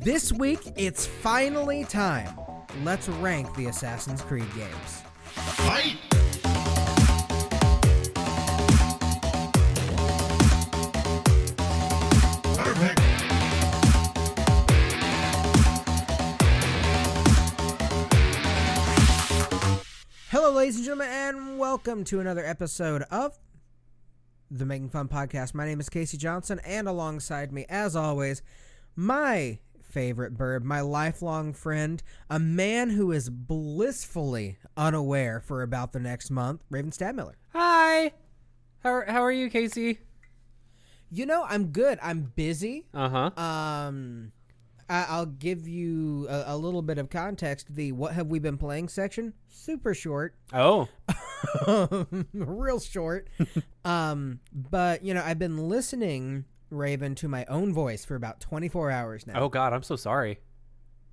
This week, it's finally time. Let's rank the Assassin's Creed games. Fight! Perfect. Hello, ladies and gentlemen, and welcome to another episode of the Making Fun Podcast. My name is Casey Johnson, and alongside me, as always, my favorite bird, my lifelong friend, a man who is blissfully unaware for about the next month, Raven Stadmiller. Hi. How are, how are you, Casey? You know, I'm good. I'm busy. Uh huh. Um, I, I'll give you a, a little bit of context. The "What have we been playing?" section, super short, Oh. real short. um, but you know, I've been listening, Raven, to my own voice for about 24 hours now. Oh God, I'm so sorry.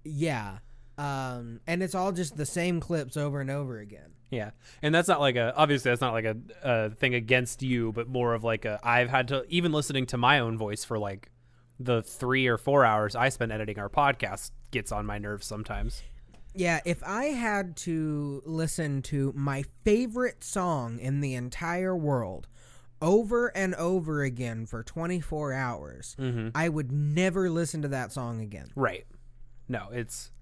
Yeah. Um, and it's all just the same clips over and over again. Yeah, and that's not like a obviously that's not like a, a thing against you, but more of like a I've had to even listening to my own voice for like the three or four hours I spend editing our podcast gets on my nerves sometimes. Yeah, if I had to listen to my favorite song in the entire world over and over again for 24 hours, Mm-hmm. I would never listen to that song again. Right. No, it's.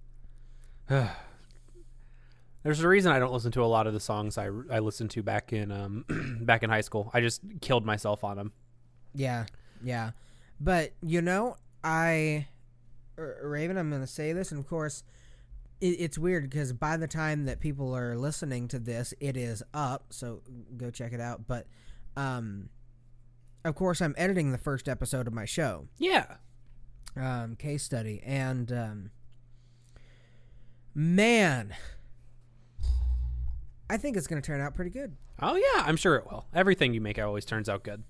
There's a reason I don't listen to a lot of the songs I, I listened to back in um back in high school. I just killed myself on them. Yeah, yeah. But, you know, I, Raven, I'm going to say this, and of course, it, it's weird because by the time that people are listening to this, it is up, so go check it out. But, um, of course, I'm editing the first episode of my show. Yeah. um, case study, and um, man, I think it's going to turn out pretty good. Oh yeah, I'm sure it will. Everything you make always turns out good.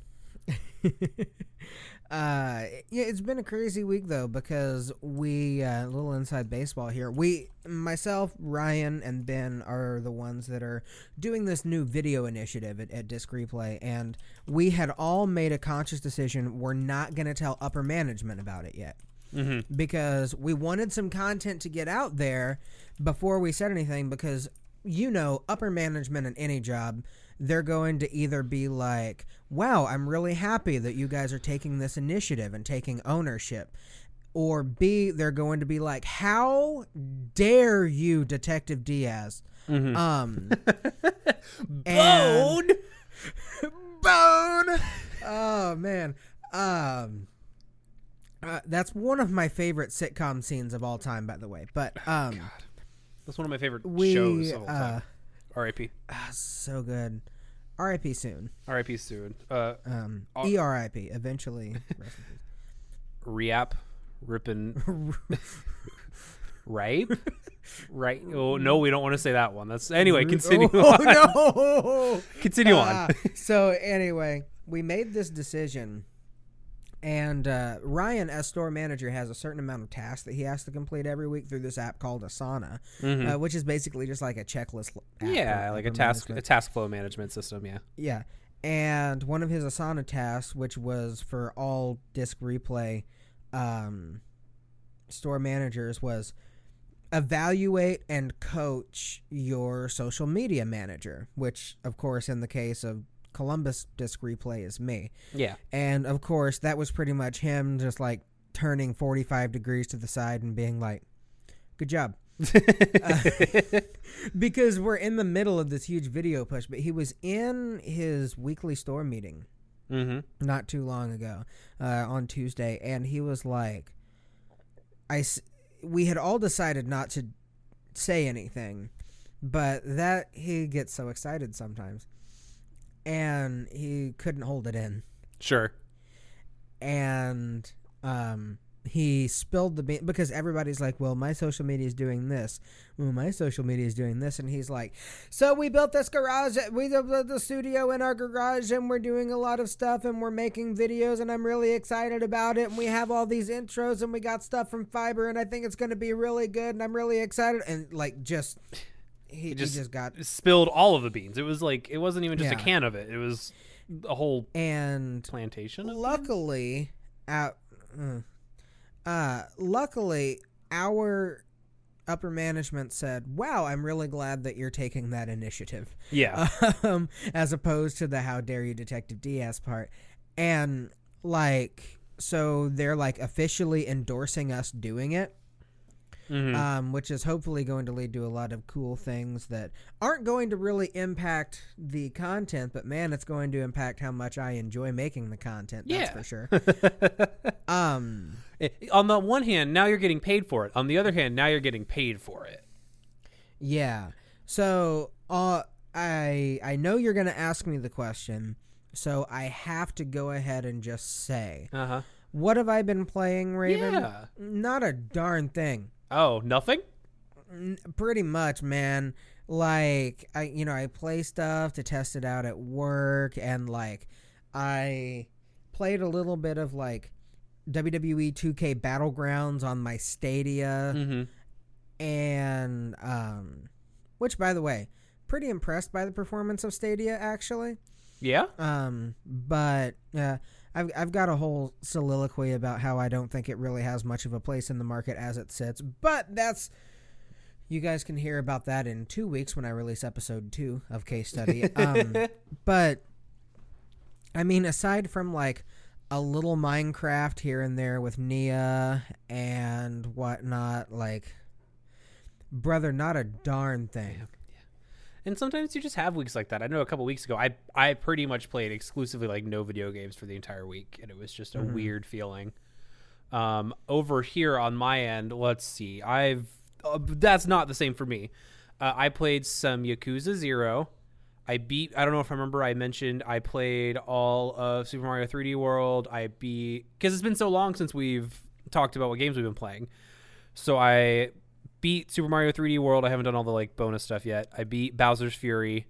uh, yeah, it's been a crazy week though because we uh, a little inside baseball here. We, myself, Ryan, and Ben are the ones that are doing this new video initiative at, at Disc Replay, and we had all made a conscious decision we're not going to tell upper management about it yet. Mm-hmm. because we wanted some content to get out there before we said anything because you know upper management in any job they're going to either be like wow i'm really happy that you guys are taking this initiative and taking ownership or b they're going to be like how dare you detective diaz? Mhm. um and- bone! Oh man. Um uh, that's one of my favorite sitcom scenes of all time by the way but um That's one of my favorite we shows of all uh time. R.I.P. ah, so good rip soon R.I.P. soon. Uh, um Uh, erip eventually. Reap, ripping, ripe, right? Oh no, we don't want to say that one. That's anyway. Continue oh, on. no Continue Ah, on. so anyway, we made this decision, and uh, Ryan, as store manager, has a certain amount of tasks that he has to complete every week through this app called Asana, Mhm. uh, which is basically just like a checklist. App yeah, like a task, management. a task flow management system. Yeah. Yeah. And one of his Asana tasks, which was for all disc replay um, store managers, was evaluate and coach your social media manager, which, of course, in the case of Columbus Disc Replay, is me. Yeah. And of course, that was pretty much him just like turning 45 degrees to the side and being like, good job. because we're in the middle of this huge video push, but he was in his weekly store meeting mm-hmm. not too long ago uh, on Tuesday, and he was like, "I." s- We had all decided not to say anything, but that he gets so excited sometimes, and he couldn't hold it in, Sure. and um. He spilled the bean because everybody's like, "Well, my social media is doing this. Well, my social media is doing this," and he's like, "So we built this garage. We built the studio in our garage, and we're doing a lot of stuff, and we're making videos, and I'm really excited about it. And we have all these intros, and we got stuff from Fiverr, and I think it's going to be really good, and I'm really excited." And like, just he, he just, just- got Spilled all of the beans. It was like it wasn't even just Yeah. a can of it. It was a whole and plantation. Of luckily out uh, uh, luckily, our upper management said, "Wow, I'm really glad that you're taking that initiative." Yeah. um, as opposed to the "How dare you, Detective Diaz" part, and like, so they're like officially endorsing us doing it, Mhm. um, which is hopefully going to lead to a lot of cool things that aren't going to really impact the content, but man, it's going to impact how much I enjoy making the content. That's Yeah. for sure. um, Eh, on the one hand, now you're getting paid for it. On the other hand, now you're getting paid for it. yeah. So, uh, I I know you're gonna ask me the question, so I have to go ahead and just say, Uh huh. what have I been playing, Raven? Yeah. Not a darn thing. Oh, nothing. N- pretty much, man. Like I, you know, I play stuff to test it out at work, and like I played a little bit of like WWE 2K Battlegrounds on my Stadia, Mm-hmm. and um, which, by the way, pretty impressed by the performance of Stadia actually. Yeah. Um, but uh, I've I've got a whole soliloquy about how I don't think it really has much of a place in the market as it sits. But that's you guys can hear about that in two weeks when I release episode two of Case Study. Um, but I mean, aside from like a little Minecraft here and there with Nia and whatnot, like brother, not a darn thing. And sometimes you just have weeks like that. I know a couple weeks ago, I I pretty much played exclusively like no video games for the entire week, and it was just a weird feeling. Um, over here on my end, let's see. I've uh, that's not the same for me. Uh, I played some Yakuza Zero. I beat. I don't know if I remember. I mentioned I played all of Super Mario 3D World. I beat because it's been so long since we've talked about what games we've been playing. So I beat Super Mario 3D World. I haven't done all the like bonus stuff yet. I beat Bowser's Fury.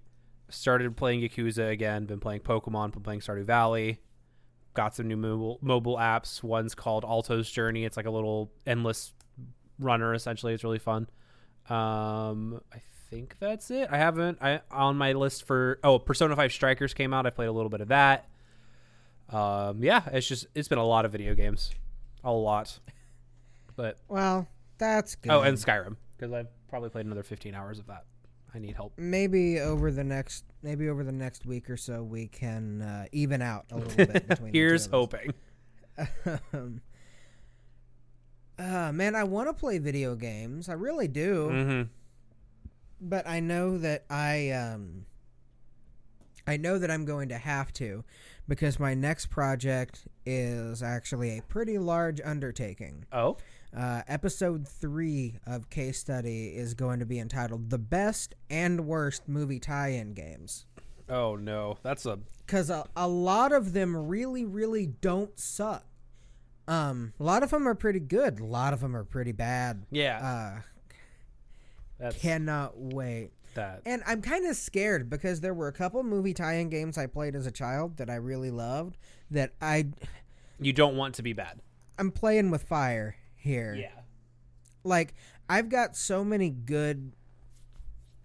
Started playing Yakuza again. Been playing Pokemon. Been playing Stardew Valley. Got some new mobile mobile apps. One's called Alto's Journey. It's like a little endless runner. Essentially, it's really fun. Um, I think that's it. I haven't. I on my list for oh Persona Five Strikers came out. I played a little bit of that. Um, yeah, it's just it's been a lot of video games, a lot. But Well, that's good. Oh, and Skyrim because I've probably played another 15 hours of that. I need help. maybe over the next maybe over the next week or so we can uh, even out a little bit between Here's hoping. um, uh, man, I want to play video games. I really do, Mm-hmm. but I know that I um I know that I'm going to have to because my next project is actually a pretty large undertaking. Oh, Uh, episode three of Case Study is going to be entitled "The Best and Worst Movie Tie-In Games." oh no, that's a because a, a lot of them really really don't suck um a lot of them are pretty good a lot of them are pretty bad yeah. uh that's cannot wait that. and i'm kind of scared because there were a couple movie tie-in games i played as a child that i really loved that i You don't want to be bad. i'm playing with fire here Yeah. like i've got so many good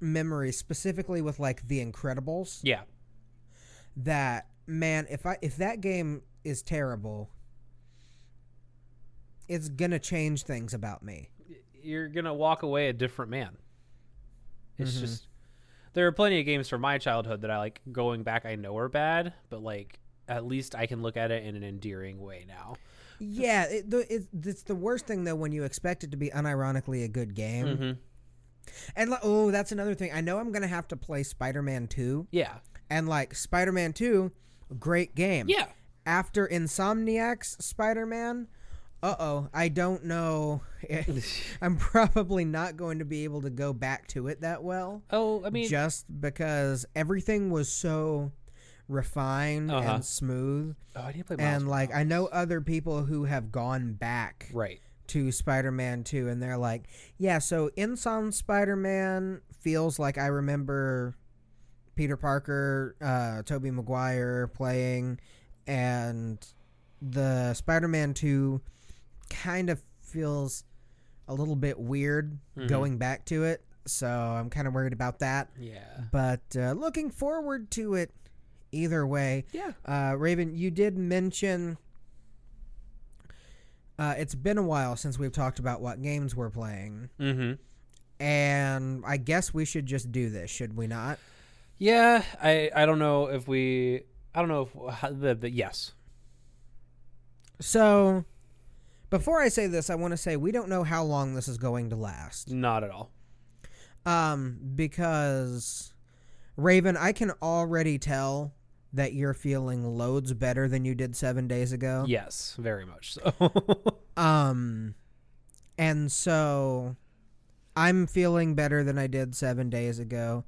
memories specifically with like the incredibles Yeah. that man if i if that game is terrible it's gonna change things about me You're gonna walk away a different man. It's Mhm. just there are plenty of games from my childhood that I like going back. I know are bad, but like at least I can look at it in an endearing way now. yeah it, the, it, it's the worst thing though when you expect it to be unironically a good game Mm-hmm. and like oh that's another thing i know i'm gonna have to play spider-man 2 Yeah. and like spider-man 2 great game Yeah. after insomniac's spider-man uh-oh i don't know i'm probably not going to be able to go back to it that well Oh, I mean, just because everything was so refined Uh-huh. and smooth oh, I to play Miles and like i know other people who have gone back Right. to spider-man 2 and they're like yeah so insom spider-man feels like i remember peter parker uh tobey maguire playing and the spider-man 2 kind of feels a little bit weird Mhm. going back to it so i'm kind of worried about that Yeah. but uh, looking forward to it either way Yeah. uh, raven you did mention uh, it's been a while since we've talked about what games we're playing, Mm-hmm. and I guess we should just do this, should we not? Yeah, I I don't know if we I don't know if how, the, the yes. So, before I say this, I want to say we don't know how long this is going to last. Not at all. Um, because Raven, I can already tell that you're feeling loads better than you did seven days ago. Yes, very much so. Um, and so I'm feeling better than I did seven days ago.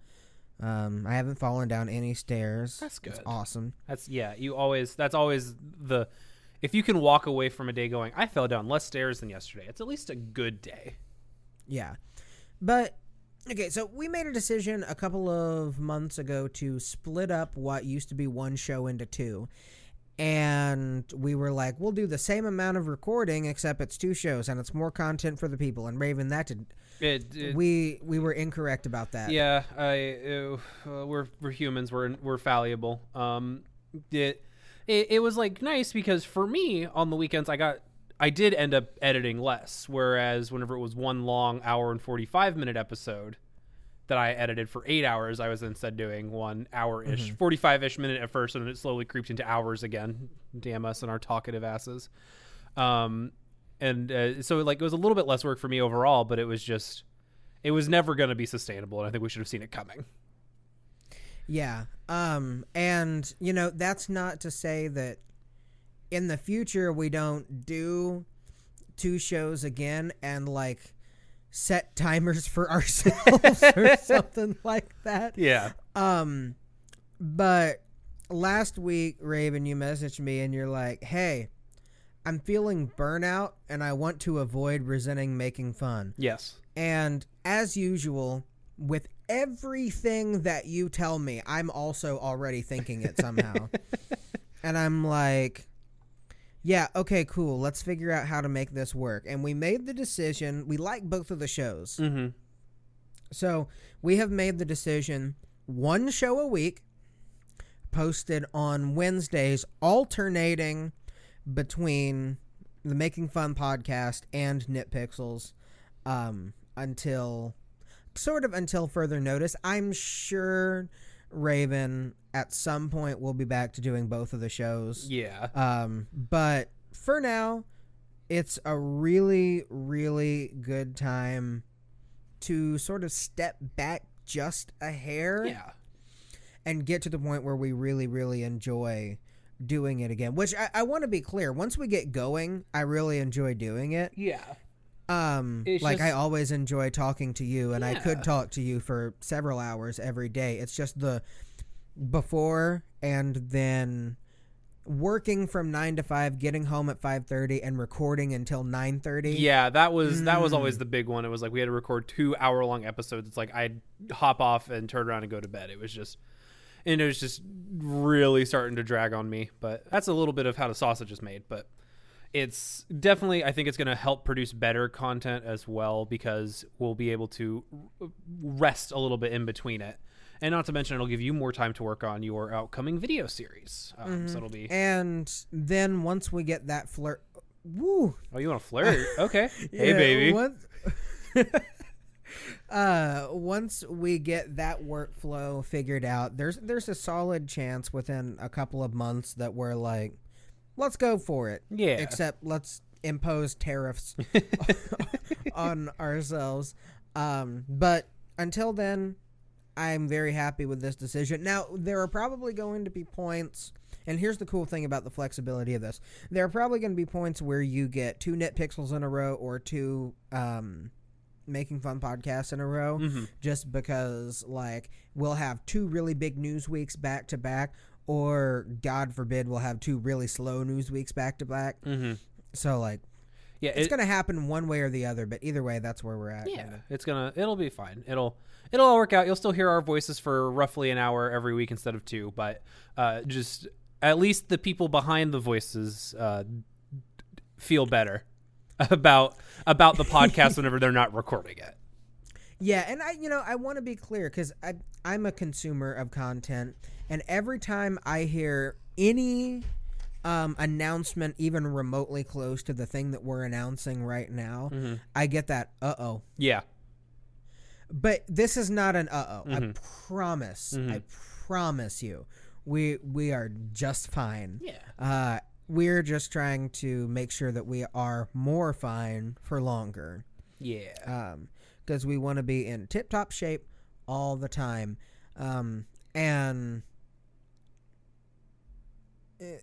Um, I haven't fallen down any stairs. That's good. awesome. That's yeah. You always that's always the if you can walk away from a day going I fell down less stairs than yesterday. It's at least a good day. Yeah. But okay, so we made a decision a couple of months ago to split up what used to be one show into two. And we were like, we'll do the same amount of recording except it's two shows and it's more content for the people. And Raven, that did It, it- we we were incorrect about that. yeah. I uh, we're we're humans. We're we're fallible. Um, it, it it was like nice because for me on the weekends I got I did end up editing less. Whereas whenever it was one long hour and forty five minute episode that I edited for eight hours, I was instead doing one hour ish, forty five ish minute at first, and then it slowly creeped into hours again. Damn us and our talkative asses. Um, and uh, so like it was a little bit less work for me overall, but it was just it was never going to be sustainable, and I think we should have seen it coming. Yeah. Um and you know, that's not to say that in the future we don't do two shows again and like set timers for ourselves or something like that. Yeah. Um but last week Raven you messaged me and you're like, "Hey, I'm feeling burnout and I want to avoid resenting making fun." Yes. And as usual, with everything that you tell me, I'm also already thinking it somehow. and I'm like, yeah, okay, cool. Let's figure out how to make this work. And we made the decision. We like both of the shows. Mm-hmm. So we have made the decision one show a week, posted on Wednesdays, alternating between the Making Fun podcast and Nitpixels um, until sort of until further notice. I'm sure Raven at some point we'll be back to doing both of the shows. Yeah. Um, but for now, it's a really, really good time to sort of step back just a hair Yeah. and get to the point where we really, really enjoy doing it again. Which I, I want to be clear. Once we get going, I really enjoy doing it. Yeah. Um, It's like I always enjoy talking to you, and I could talk to you for several hours every day. It's just the before and then working from nine to five, getting home at five thirty, and recording until nine thirty. Yeah, that was that was Mm. always the big one. It was like we had to record two hour long episodes. It's like I'd hop off and turn around and go to bed. It was just and it was just really starting to drag on me. But that's a little bit of how the sausage is made. But it's definitely I think it's going to help produce better content as well because we'll be able to rest a little bit in between it. And not to mention, it'll give you more time to work on your upcoming video series. Um, So it'll be. And then once we get that flirt, woo, Oh, you want to flirt? Okay. hey, Yeah, baby. Once, uh, once we get that workflow figured out, there's there's a solid chance within a couple of months that we're like, let's go for it. Yeah. Except let's impose tariffs on ourselves. Um, but until then, I'm very happy with this decision. Now, there are probably going to be points, and here's the cool thing about the flexibility of this. There are probably going to be points where you get two Nitpixels in a row or two um, making fun podcasts in a row, Mhm. just because, like, we'll have two really big news weeks back to back, or God forbid, we'll have two really slow news weeks back to back. Mm-hmm. So, like, Yeah, it's it- going to happen one way or the other, but either way, that's where we're at. Yeah, kinda. it's gonna it'll be fine. It'll it'll all work out. You'll still hear our voices for roughly an hour every week instead of two, but uh, just at least the people behind the voices uh, feel better about about the podcast whenever they're not recording it. Yeah, and I, you know, I want to be clear because I'm a consumer of content, and every time I hear any um, announcement even remotely close to the thing that we're announcing right now, I get that. Uh oh. Yeah. But this is not an uh oh. I Mhm. promise. Mhm. I promise you, we we are just fine. Yeah. Uh, we're just trying to make sure that we are more fine for longer. Yeah. Um, because we want to be in tip top shape all the time. Um, and eh,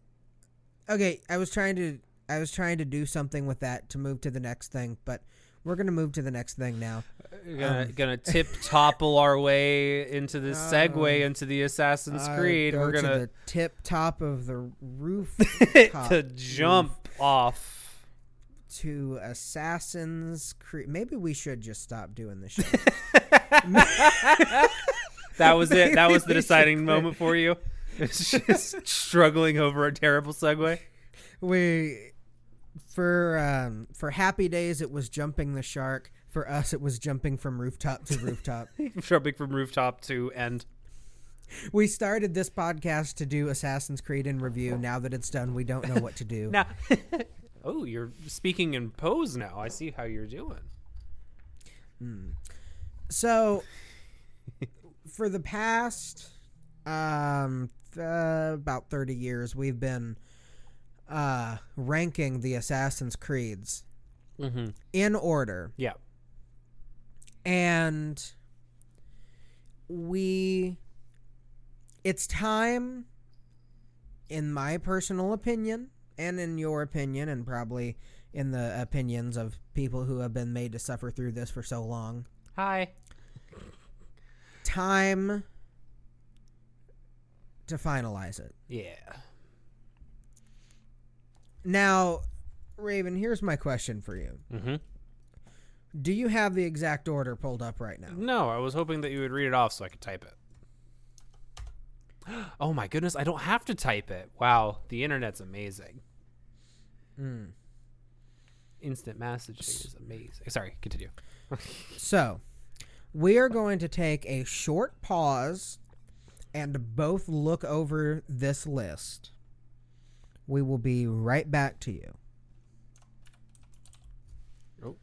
okay, I was trying to I was trying to do something with that to move to the next thing, but we're gonna move to the next thing now. gonna um, gonna tip topple our way into this segue Uh, into the Assassin's Uh, Creed. go We're gonna the tip top of the roof to jump off. to Assassin's Creed. Maybe we should just stop doing the show. That was it. That was the Maybe we should deciding moment for you. It's just struggling over a terrible segue. we for um for happy days it was jumping the shark for us it was jumping from rooftop to rooftop Jumping from rooftop to end. we started this podcast to do assassin's creed in review now that it's done we don't know what to do Now, oh, you're speaking in pose now. I see how you're doing. so for the past um uh, about 30 years we've been uh ranking the assassin's creeds Mm-hmm. in order Yeah. and we it's time in my personal opinion and in your opinion and probably in the opinions of people who have been made to suffer through this for so long Hi. time to finalize it Yeah. Now raven here's my question for you Mm-hmm. do you have the exact order pulled up right now No, I was hoping that you would read it off so I could type it. Oh my goodness, I don't have to type it. Wow, the internet's amazing. Mm. Instant messaging is amazing. Sorry, continue. So, we are going to take a short pause and both look over this list. We will be right back to you. Oh.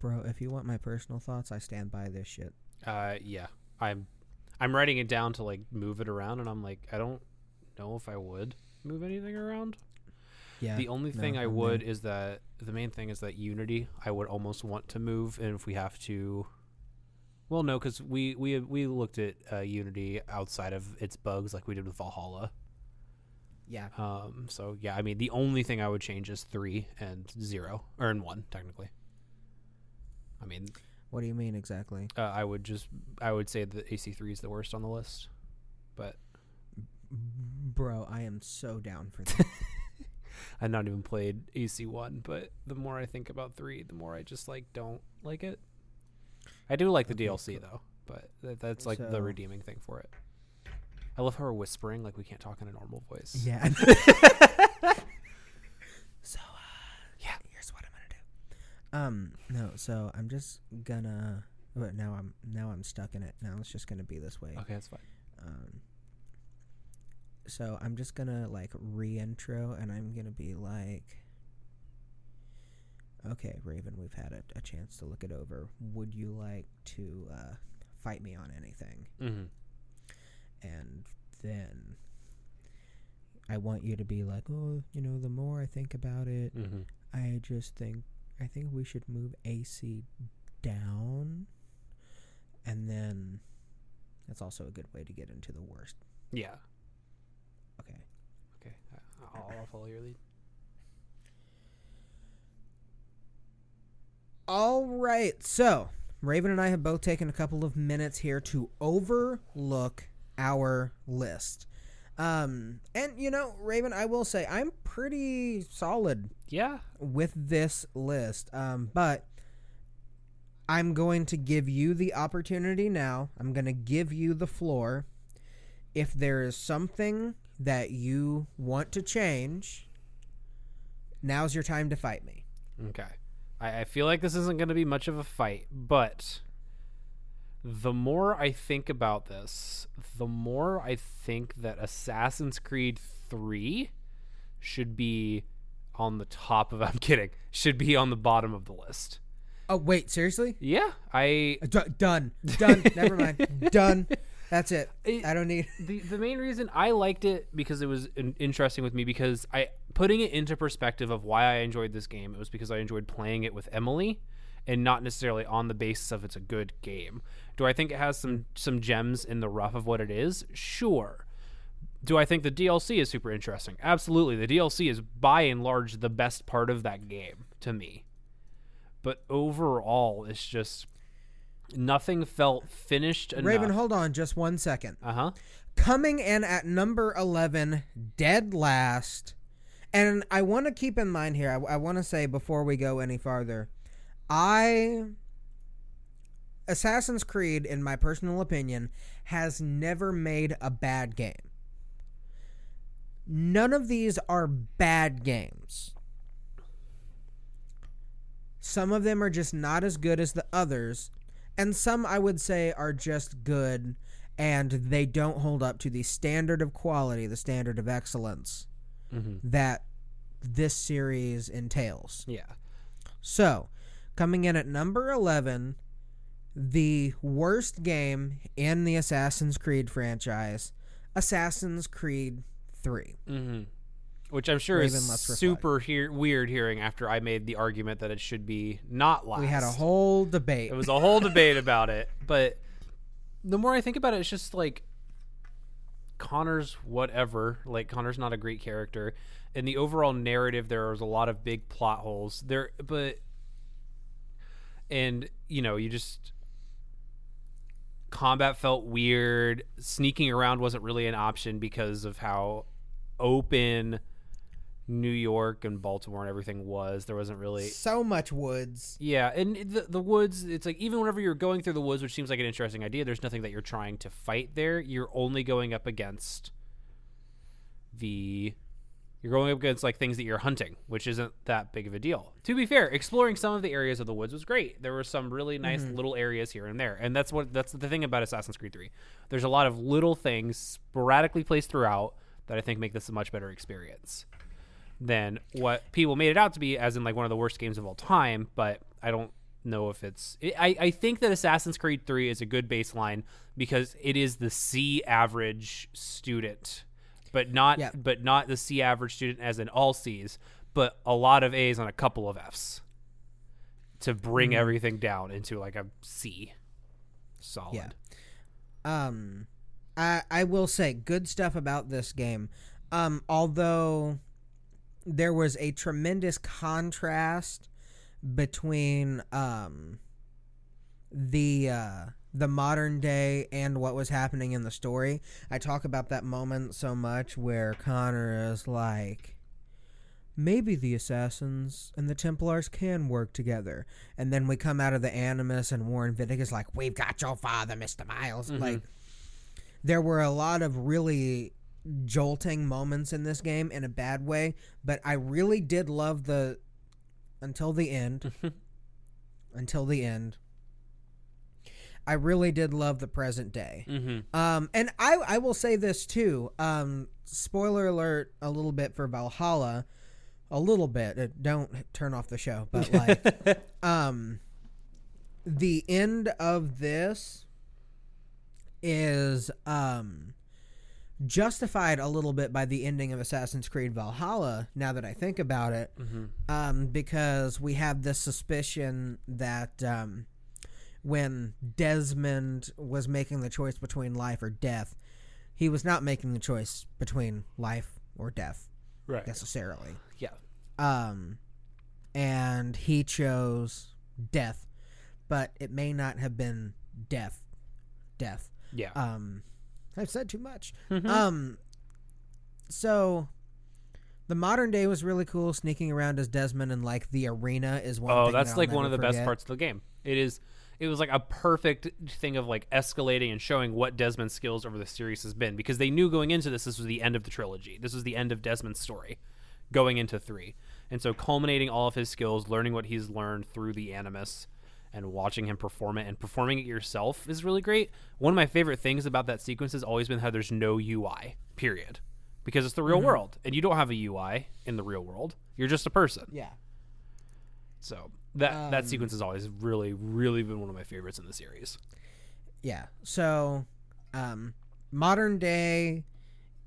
Bro, if you want my personal thoughts, I stand by this shit. Uh, yeah, I'm, I'm writing it down to like move it around, and I'm like, I don't know if I would move anything around. Yeah. The only no, thing I would is that the main thing is that Unity I would almost want to move, and if we have to, well, no, because we we we looked at uh, Unity outside of its bugs like we did with Valhalla. Yeah. Um, so yeah, I mean the only thing I would change is three and zero, or in one technically. I mean, What do you mean exactly? uh, I would just I would say that AC3 is the worst on the list, but Bro, I am so down for that. I've not even played AC1. But the more I think about three, the more I just like don't like it. I do like the Okay, DLC though, but that, that's like So- the redeeming thing for it. I love how we're whispering like we can't talk in a normal voice. yeah. so, uh, Yeah. here's what I'm going to do. Um, no, so I'm just gonna but now I'm now I'm stuck in it. Now it's just going to be this way. Okay, that's fine. Um, so I'm just gonna like re-intro, and I'm gonna be like, "Okay, Raven, we've had a, a chance to look it over. Would you like to uh, fight me on anything?" Mm-hmm. And then I want you to be like, "Oh, you know, the more I think about it, Mm-hmm. I just think I think we should move AC down." And then that's also a good way to get into the worst. Yeah. I'll, I'll follow your lead. All right. So, Raven and I have both taken a couple of minutes here to overlook our list. Um, and you know, Raven, I will say I'm pretty solid Yeah. with this list. Um, but I'm going to give you the opportunity now. I'm going to give you the floor. if there is something that you want to change, now's your time to fight me. Okay. I, I feel like this isn't going to be much of a fight, but the more I think about this, the more I think that Assassin's Creed 3 should be on the top of. I'm kidding. Should be on the bottom of the list. Oh wait, seriously? Yeah, I Uh, done. Done. Never mind. Done. That's it. It- I don't need. the the main reason I liked it because it was in, interesting with me because I putting it into perspective of why I enjoyed this game. It was because I enjoyed playing it with Emily, and not necessarily on the basis of it's a good game. Do I think it has some hmm. some gems in the rough of what it is? Sure. Do I think the DLC is super interesting? Absolutely. The DLC is by and large the best part of that game to me. But overall, it's just nothing felt finished enough. Raven, hold on just one second. Uh huh. Coming in at number 11, dead last. And I want to keep in mind here, I, I want to say before we go any farther, I. Assassin's Creed, in my personal opinion, has never made a bad game. None of these are bad games. Some of them are just not as good as the others, and some I would say are just good and they don't hold up to the standard of quality, the standard of excellence Mm-hmm. that this series entails. Yeah. So, coming in at number 11, the worst game in the Assassin's Creed franchise, Assassin's Creed 3. Mm-hmm. Which I'm sure is super hear- weird hearing after I made the argument that it should be not last. We had a whole debate. It was a whole debate about it, but the more I think about it, it's just like Connor's whatever. Like Connor's not a great character. In the overall narrative, there was a lot of big plot holes there, but and you know, you just combat felt weird. Sneaking around wasn't really an option because of how open New York and Baltimore and everything was. There wasn't really so much woods. yeah, and the the woods. It's like even whenever you're going through the woods, which seems like an interesting idea. There's nothing that you're trying to fight there. You're only going up against the. You're going up against like things that you're hunting, which isn't that big of a deal. To be fair, exploring some of the areas of the woods was great. There were some really nice mm-hmm. little areas here and there, and that's what that's the thing about Assassin's Creed 3. There's a lot of little things sporadically placed throughout that I think make this a much better experience than what people made it out to be, as in like one of the worst games of all time. But I don't know if it's. I I think that Assassin's Creed Three is a good baseline because it is the C average student, but not Yeah. but not the C average student as in all C's, but a lot of A's and a couple of F's to bring everything down into like a C. Solid. Yeah. Um, I I will say good stuff about this game. Um, although there was a tremendous contrast between um the uh the modern day and what was happening in the story. I talk about that moment so much where Connor is like maybe the assassins and the templars can work together. And then we come out of the animus and warren vidic is like we've got your father mr miles. Like there were a lot of really jolting moments in this game in a bad way but i really did love the until the end until the end i really did love the present day Mm-hmm. um, and I, I will say this too. Um, spoiler alert, a little bit for Valhalla, a little bit. Uh, Don't turn off the show, but like, um, the end of this is um justified a little bit by the ending of Assassin's Creed Valhalla. Now that I think about it, um, because we have this suspicion that um, when Desmond was making the choice between life or death, he was not making the choice between life or death Right. necessarily. Yeah. Um, and he chose death, but it may not have been death. Death. Yeah. Um, I've said too much. Mhm. Um, so the modern day was really cool. Sneaking around as Desmond and like the arena is one. Oh, that's that like one of the best parts of the game. It is it was like a perfect thing of like escalating and showing what Desmond's skills over the series has been because they knew going into this this was the end of the trilogy. This was the end of Desmond's story going into 3. And so culminating all of his skills, learning what he's learned through the Animus and watching him perform it and performing it yourself is really great. One of my favorite things about that sequence has always been how there's no UI. Period. Because it's the real world and you don't have a UI in the real world. You're just a person. Yeah. So that that Um, sequence has always really, really been one of my favorites in the series. Yeah. So, um, modern day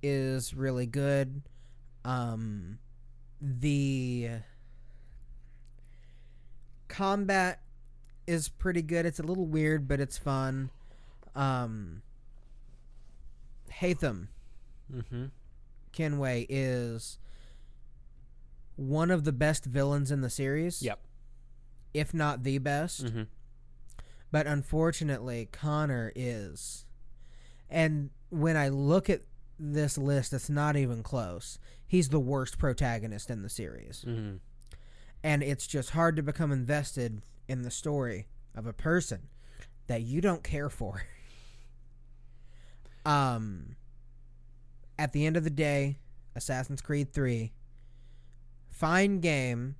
is really good. Um, the combat is pretty good. It's a little weird, but it's fun. Um, Haytham Mm-hmm. Kenway is one of the best villains in the series. Yep. If not the best. Mm-hmm. But unfortunately, Connor is. And when I look at this list, it's not even close. He's the worst protagonist in the series. Mm-hmm. And it's just hard to become invested in the story of a person that you don't care for. um at the end of the day, Assassin's Creed 3 fine game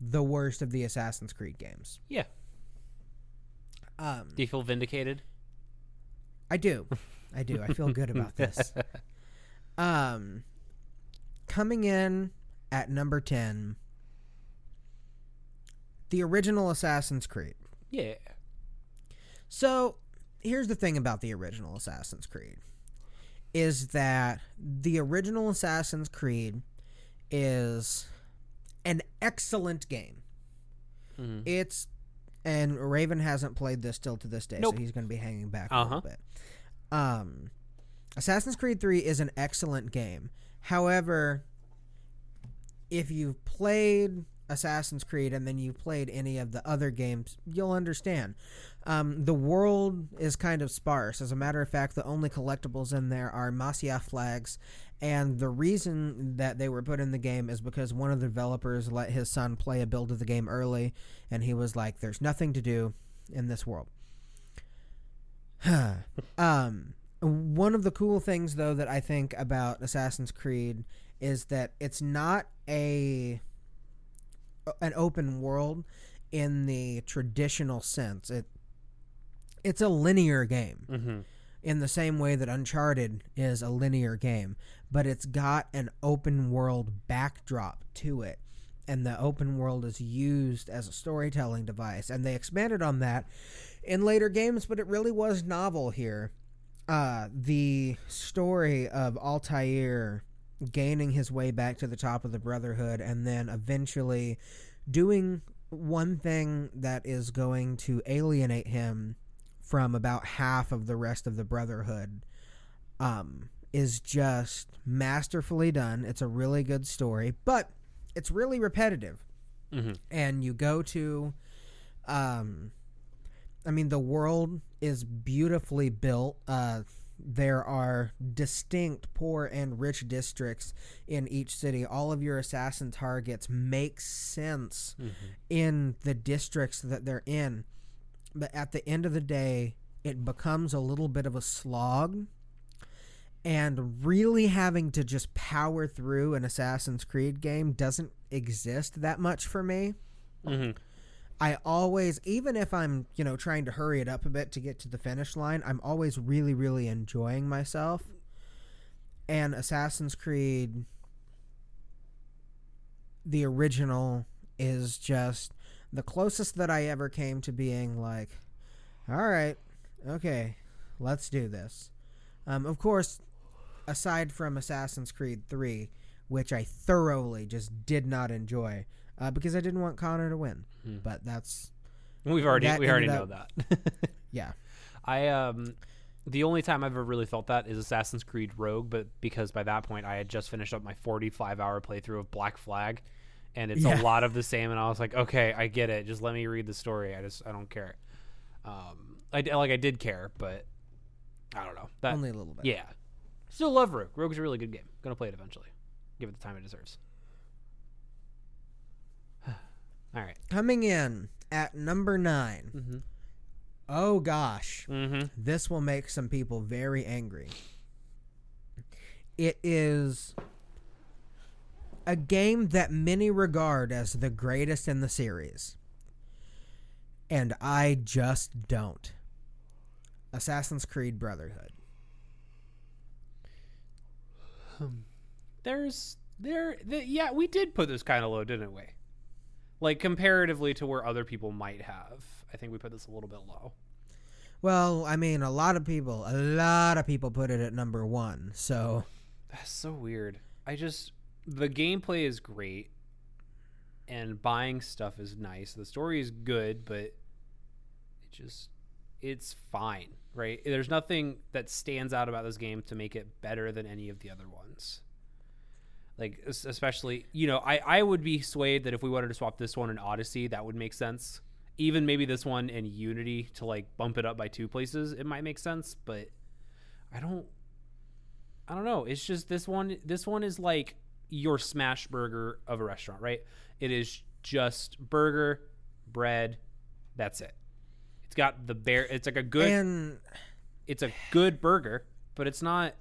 the worst of the Assassin's Creed games. Yeah. Um Do you feel vindicated? I do. I do. I feel good about this. Um coming in at number 10 the original Assassin's Creed. Yeah. So, here's the thing about the original Assassin's Creed is that the original Assassin's Creed is an excellent game. Mhm. It's and Raven hasn't played this still to this day, Nope. so he's going to be hanging back a Uh-huh. little bit. Um, Assassin's Creed 3 is an excellent game. However, if you've played Assassin's Creed and then you've played any of the other games, you'll understand. Um, the world is kind of sparse. As a matter of fact, the only collectibles in there are Masyaf flags, and the reason that they were put in the game is because one of the developers let his son play a build of the game early, and he was like, "There's nothing to do in this world." um, one of the cool things, though, that I think about Assassin's Creed is that it's not a an open world in the traditional sense. It it's a linear game Mm-hmm. in the same way that Uncharted is a linear game, but it's got an open world backdrop to it. And the open world is used as a storytelling device. And they expanded on that in later games, but it really was novel here. Uh, the story of Altair gaining his way back to the top of the Brotherhood and then eventually doing one thing that is going to alienate him from about half of the rest of the Brotherhood um, is just masterfully done. It's a really good story, but it's really repetitive. Mhm. And you go to, um, I mean, the world is beautifully built. Uh, there are distinct poor and rich districts in each city. All of your assassin targets make sense in the districts that they're in. But at the end of the day, it becomes a little bit of a slog. And really having to just power through an Assassin's Creed game doesn't exist that much for me. Mm-hmm. I always, even if I'm, you know, trying to hurry it up a bit to get to the finish line, I'm always really, really enjoying myself. And Assassin's Creed, the original, is just the closest that I ever came to being like, all right, okay, let's do this. Um, of course, aside from Assassin's Creed 3, which I thoroughly just did not enjoy uh, because I didn't want Connor to win. But that's We've already That we already ended know that. yeah, I um the only time I've ever really felt that is Assassin's Creed Rogue, but because by that point I had just finished up my 45 hour playthrough of Black Flag and it's Yeah. a lot of the same and I was like, "Okay, I get it. Just let me read the story. I just I don't care." Um I like I did care, but I don't know. That only a little bit. yeah. Still love Rogue. Rogue's a really good game. To play it eventually. Give it the time it deserves. All right. Coming in at number 9 Mhm. Oh gosh, Mm-hmm. this will make some people very angry. It is a game that many regard as the greatest in the series. And I just don't. Assassin's Creed Brotherhood. There's there, the, yeah, we did put this kind of low, didn't we? Like comparatively to where other people might have, I think we put this a little bit low. Well, I mean, a lot of people, a lot of people put it at number one. So, That's so weird. I just the gameplay is great, and buying stuff is nice. The story is good, but it just it's fine, right? There's nothing that stands out about this game to make it better than any of the other ones. Like especially, you know, I I would be swayed that if we wanted to swap this one and Odyssey, that would make sense. Even maybe this one in Unity to like bump it up by two places, it might make sense, but I don't I don't know. It's just this one. This one is like your smash burger of a restaurant, right? It is just burger, bread. That's it. It's got the bear. It's like a good. and it's a good burger, but it's not.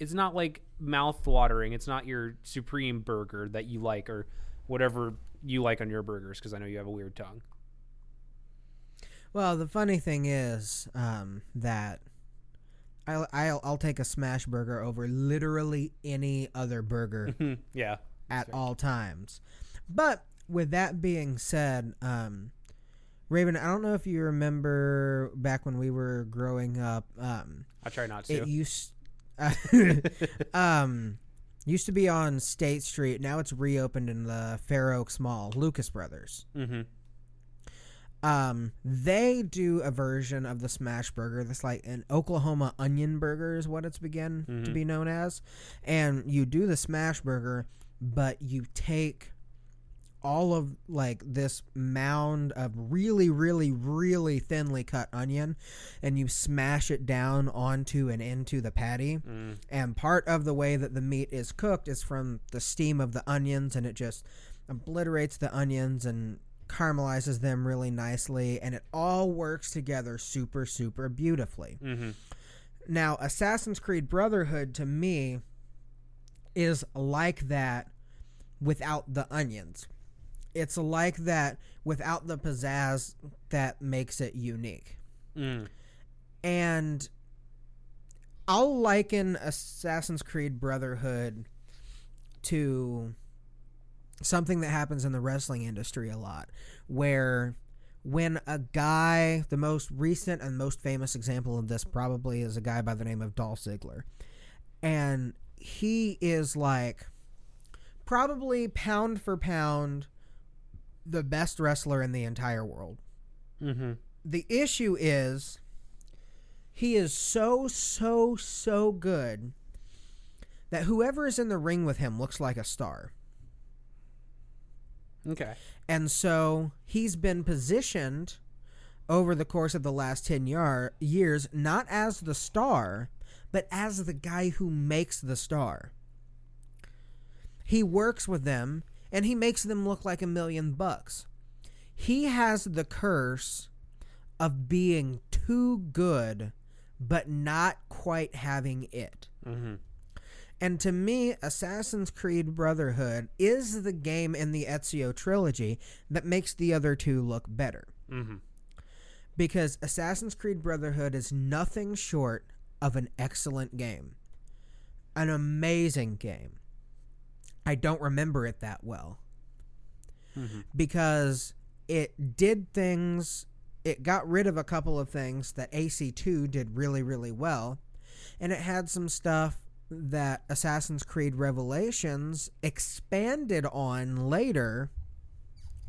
It's not like mouth watering. It's not your supreme burger that you like or whatever you like on your burgers. Because I know you have a weird tongue. well, the funny thing is um, that I'll, I'll I'll take a smash burger over literally any other burger yeah. at all times. But with that being said, um, Raven, I don't know if you remember back when we were growing up. Um, I try not to. it used um used to be on State Street. Now it's reopened in the Fair Oaks Mall. Lucas Brothers. mm-hmm. Um, they do a version of the smash burger that's like an Oklahoma onion burger is what it's begin to Mhm. be known as. And you do the smash burger, but you take all of like this mound of really, really, really thinly cut onion and you smash it down onto and into the patty. Mm. And part of the way that the meat is cooked is from the steam of the onions, and it just obliterates the onions and caramelizes them really nicely, and it all works together super, super beautifully. Mm-hmm. Now, Assassin's Creed Brotherhood to me is like that without the onions. It's like that without the pizzazz that makes it unique. Mm. And I'll liken Assassin's Creed Brotherhood to something that happens in the wrestling industry a lot, where when a guy, the most recent and most famous example of this probably is a guy by the name of Dolph Ziggler. And he is like probably pound for pound the best wrestler in the entire world Mm-hmm. the issue is he is so so so good that whoever is in the ring with him looks like a star Okay. and so he's been positioned over the course of the last 10 yar- years not as the star but as the guy who makes the star he works with them and he makes them look like a million bucks he has the curse of being too good but not quite having it Mm-hmm. and to me, Assassin's Creed Brotherhood is the game in the Ezio trilogy that makes the other two look better. Mm-hmm. Because Assassin's Creed Brotherhood is nothing short of an excellent game. An amazing game. I don't remember it that well. Mhm. Because it did things, it got rid of a couple of things that AC2 did really, really well. And it had some stuff that Assassin's Creed Revelations expanded on later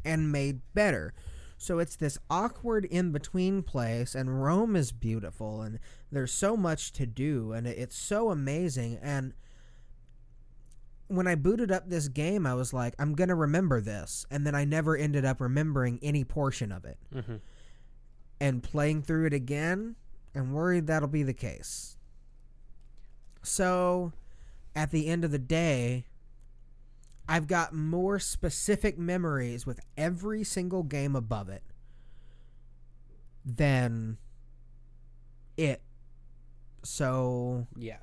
and made better. So it's this awkward in between place, and Rome is beautiful, and there's so much to do, and it's so amazing. And when I booted up this game, I was like, I'm going to remember this. And then I never ended up remembering any portion of it. Mm-hmm. And playing through it again, I'm worried that'll be the case. So, at the end of the day, I've got more specific memories with every single game above it than it. So Yeah.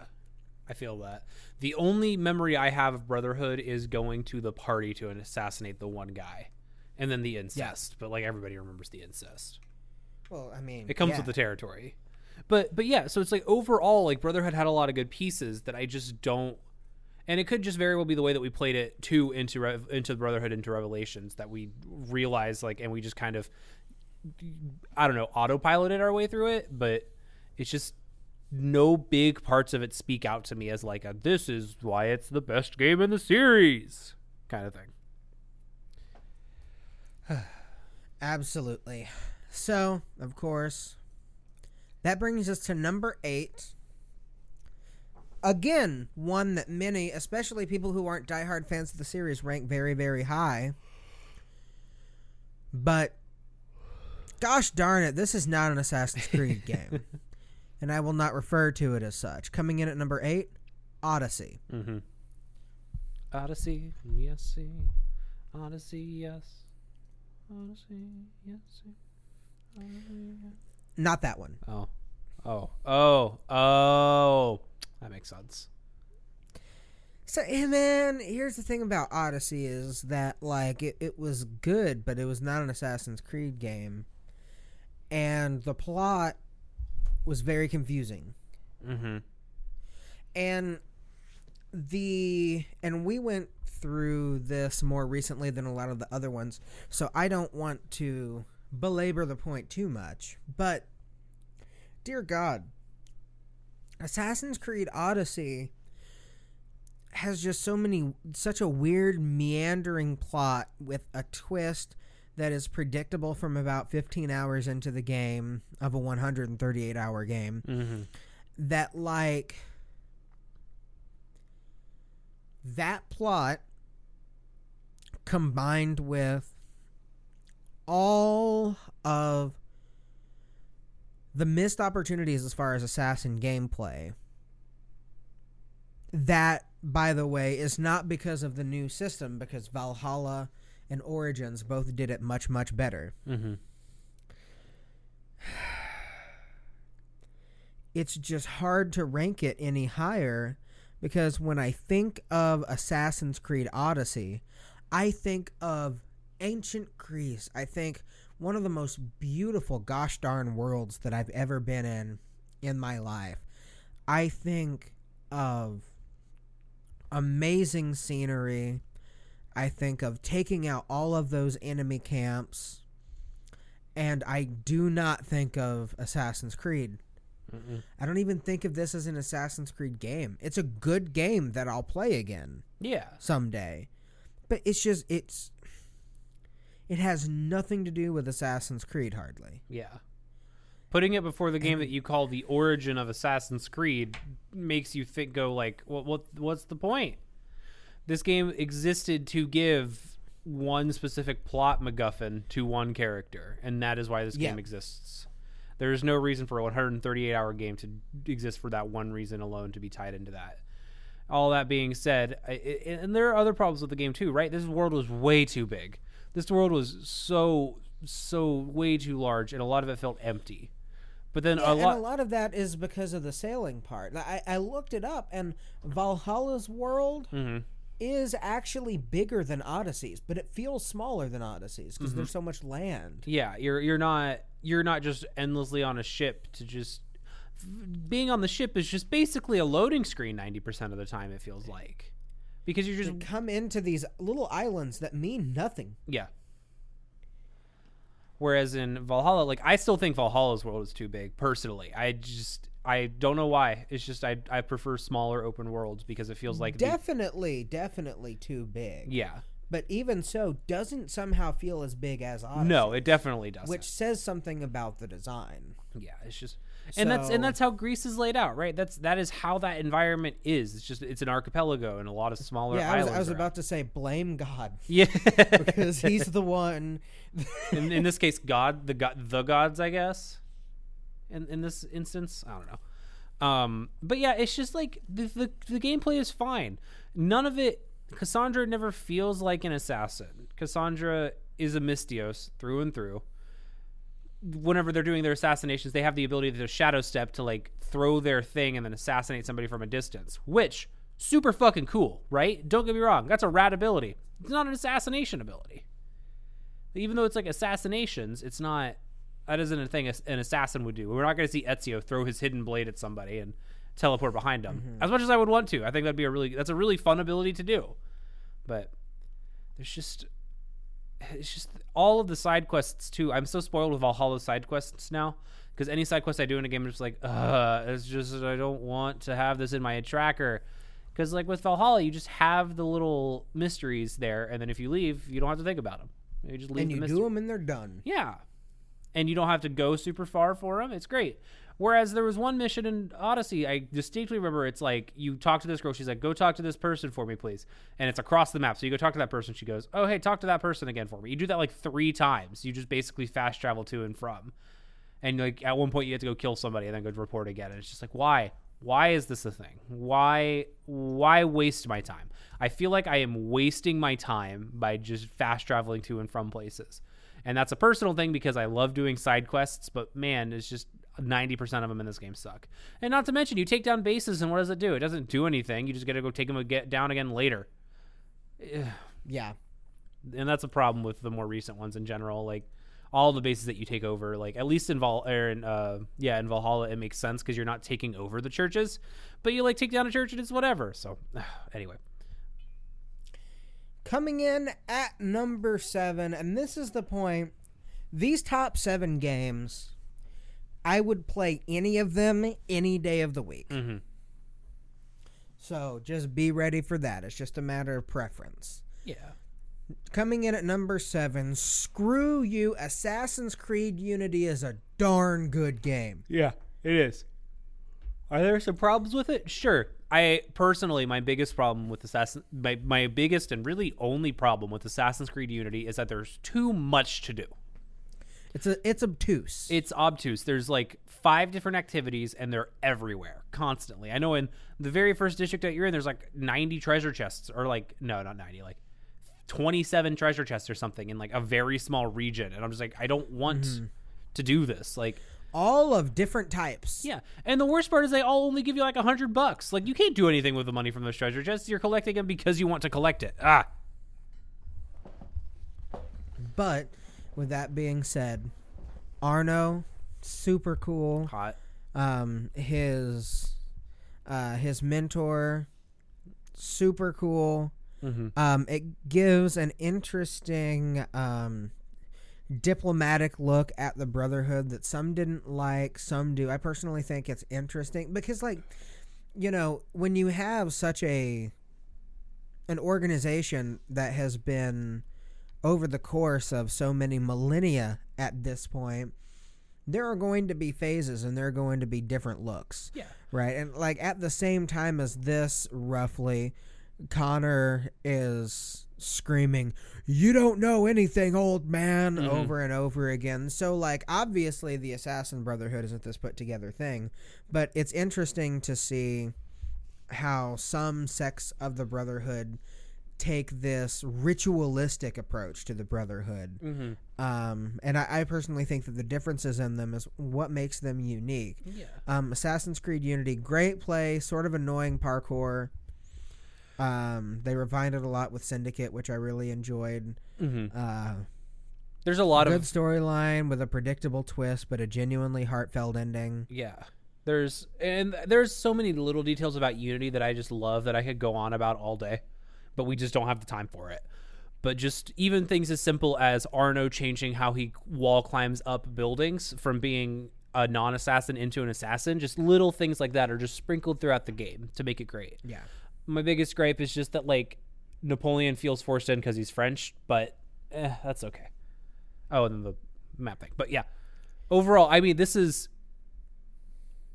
I feel that. The only memory I have of Brotherhood is going to the party to assassinate the one guy. And then the incest. But like everybody remembers the incest. well, I mean, It comes yeah. with the territory. But but yeah, so it's like overall like Brotherhood had a lot of good pieces that I just don't and it could just very well be the way that we played it too into Rev- into Brotherhood into Revelations that we realized like and we just kind of I don't know autopiloted our way through it, but it's just no big parts of it speak out to me as like a this is why it's the best game in the series kind of thing. Absolutely. So, of course, that brings us to number eight. Again, one that many, especially people who aren't diehard fans of the series, rank very, very high. But, gosh darn it, this is not an Assassin's Creed game. And I will not refer to it as such. Coming in at number eight, Odyssey. Mhm. Odyssey, yes, see. Odyssey, yes. Odyssey, yes. see. Odyssey, yes. Not that one. Oh. Oh. Oh. Oh. That makes sense. So, and then here's the thing about Odyssey is that like it, it was good, but it was not an Assassin's Creed game, and the plot was very confusing. Mm-hmm. And the and we went through this more recently than a lot of the other ones, so I don't want to belabor the point too much. But dear God, Assassin's Creed Odyssey has just so many such a weird meandering plot with a twist that is predictable from about 15 hours into the game of a 138 hour game Mm-hmm. that like that plot combined with all of the missed opportunities as far as assassin gameplay that by the way is not because of the new system because valhalla and origins both did it much much better Mm-hmm. it's just hard to rank it any higher because when I think of Assassin's Creed Odyssey, I think of ancient Greece. I think one of the most beautiful gosh darn worlds that I've ever been in in my life. I think of amazing scenery. I think of taking out all of those enemy camps. And I do not think of Assassin's Creed. Mm-mm. I don't even think of this as an Assassin's Creed game. It's a good game that I'll play again Yeah. someday. But it's just it's it has nothing to do with Assassin's Creed hardly. Yeah. Putting it before the game that you call the origin of Assassin's Creed makes you think go like what what what's the point? This game existed to give one specific plot MacGuffin to one character, and that is why this game Yeah. exists. There is no reason for a 138 hour game to exist for that one reason alone to be tied into that. All that being said, I, I- and there are other problems with the game too, right? This world was way too big. This world was so so way too large, and a lot of it felt empty. But then Yeah, a lot, and a lot of that is because of the sailing part. I, I looked it up, and Valhalla's world Mhm. Is actually bigger than Odyssey's, but it feels smaller than Odyssey's because Mm-hmm. there's so much land. yeah, you're you're not you're not just endlessly on a ship to just being on the ship is just basically a loading screen 90% of the time it feels like because you're just You come into these little islands that mean nothing. Yeah. Whereas in Valhalla, like I still think Valhalla's world is too big. Personally, I just I don't know why. It's just I I prefer smaller open worlds because it feels like the- Definitely, definitely too big. yeah. But even so, doesn't somehow feel as big as Odyssey. No, it definitely doesn't. which says something about the design. yeah, it's just and that's and that's how Greece is laid out, right? That's that is how that environment is. It's just it's an archipelago and a lot of smaller Yeah, I was. I was about to say blame God yeah, because he's the one. in, in this case, God, the god, the gods, I guess. In in this instance, I don't know. Um, but yeah, it's just like the, the the gameplay is fine. None of it. Kassandra never feels like an assassin. Kassandra is a Misthios through and through. whenever they're doing their assassinations, they have the ability to shadow step to like throw their thing and then assassinate somebody from a distance, which super fucking cool, right? Don't get me wrong, that's a rat ability. It's not an assassination ability. Even though it's like assassinations, it's not. That isn't a thing an assassin would do. We're not going to see Ezio throw his hidden blade at somebody and teleport behind him. As much as I would want to, I think that'd be a really that's a really fun ability to do. But there's just it's just all of the side quests too. I'm so spoiled with Valhalla side quests now because any side quest I do in a game, I'm just like, uh, it's just I don't want to have this in my tracker. Because like with Valhalla, you just have the little mysteries there, and then if you leave, you don't have to think about them. You just leave and you mystery. do them and they're done. Yeah. And you don't have to go super far for them. It's great. Whereas there was one mission in Odyssey, I distinctly remember it's like you talk to this girl, she's like, go talk to this person for me, please. And it's across the map. So you go talk to that person, she goes, oh, hey, talk to that person again for me. You do that like three times. You just basically fast travel to and from. And like at one point you have to go kill somebody and then go report again. And it's just like, why? Why is this a thing? Why why waste my time? I feel like I am wasting my time by just fast traveling to and from places. And that's a personal thing because I love doing side quests, but man, it's just 90% of them in this game suck. And not to mention, you take down bases, and what does it do? It doesn't do anything. You just got to go take them get down again later. Yeah. And that's a problem with the more recent ones in general. Like, all the bases that you take over, like at least in Val, or in, uh, yeah, in Valhalla, it makes sense because you're not taking over the churches, but you like take down a church and it's whatever. So, anyway, Coming in at number seven, and this is the point. These top seven games, I would play any of them any day of the week. Mhm. So just be ready for that. It's just a matter of preference. yeah, Coming in at number seven, screw you. Assassin's Creed Unity is a darn good game. yeah, it is. Are there some problems with it? Sure. I personally, my biggest problem with Assassin, my, my biggest and really only problem with Assassin's Creed Unity is that there's too much to do. It's a it's obtuse. It's obtuse. There's like five different activities and they're everywhere constantly. I know in the very first district that you're in, there's like 90 treasure chests, or like, no, not 90, like 27 treasure chests or something in like a very small region. And I'm just like, I don't want mm-hmm. to do this. Like, All of different types. yeah. And the worst part is they all only give you like a hundred bucks. Like, you can't do anything with the money from those treasure chests. You're collecting them because you want to collect it. Ah. But with that being said, Arno, super cool. Hot. Um, his uh, his mentor, super cool. Mhm. Um, it gives an interesting um, diplomatic look at the Brotherhood that some didn't like, some do. I personally think it's interesting because, like, you know, when you have such a an organization that has been over the course of so many millennia at this point, there are going to be phases and there are going to be different looks. Yeah. Right. And like at the same time as this, roughly, Connor is screaming, You don't know anything, old man, Mhm. over and over again. So, like, obviously, the Assassin Brotherhood isn't this put together thing, but it's interesting to see how some sects of the Brotherhood take this ritualistic approach to the Brotherhood. Mm-hmm. Um, and I, I personally think that the differences in them is what makes them unique. Yeah. Um, Assassin's Creed Unity, great play, sort of annoying parkour. Um, they refined it a lot with Syndicate, which I really enjoyed. Mm-hmm. Uh, There's a lot good of good storyline with a predictable twist, but a genuinely heartfelt ending. Yeah. There's and there's so many little details about Unity that I just love that I could go on about all day, but we just don't have the time for it. But just even things as simple as Arno changing how he wall climbs up buildings from being a non-assassin into an assassin, just little things like that are just sprinkled throughout the game to make it great. Yeah. My biggest gripe is just that like Napoleon feels forced in because he's French, but eh, that's okay. Oh, and then the map thing, but yeah. Overall, I mean, this is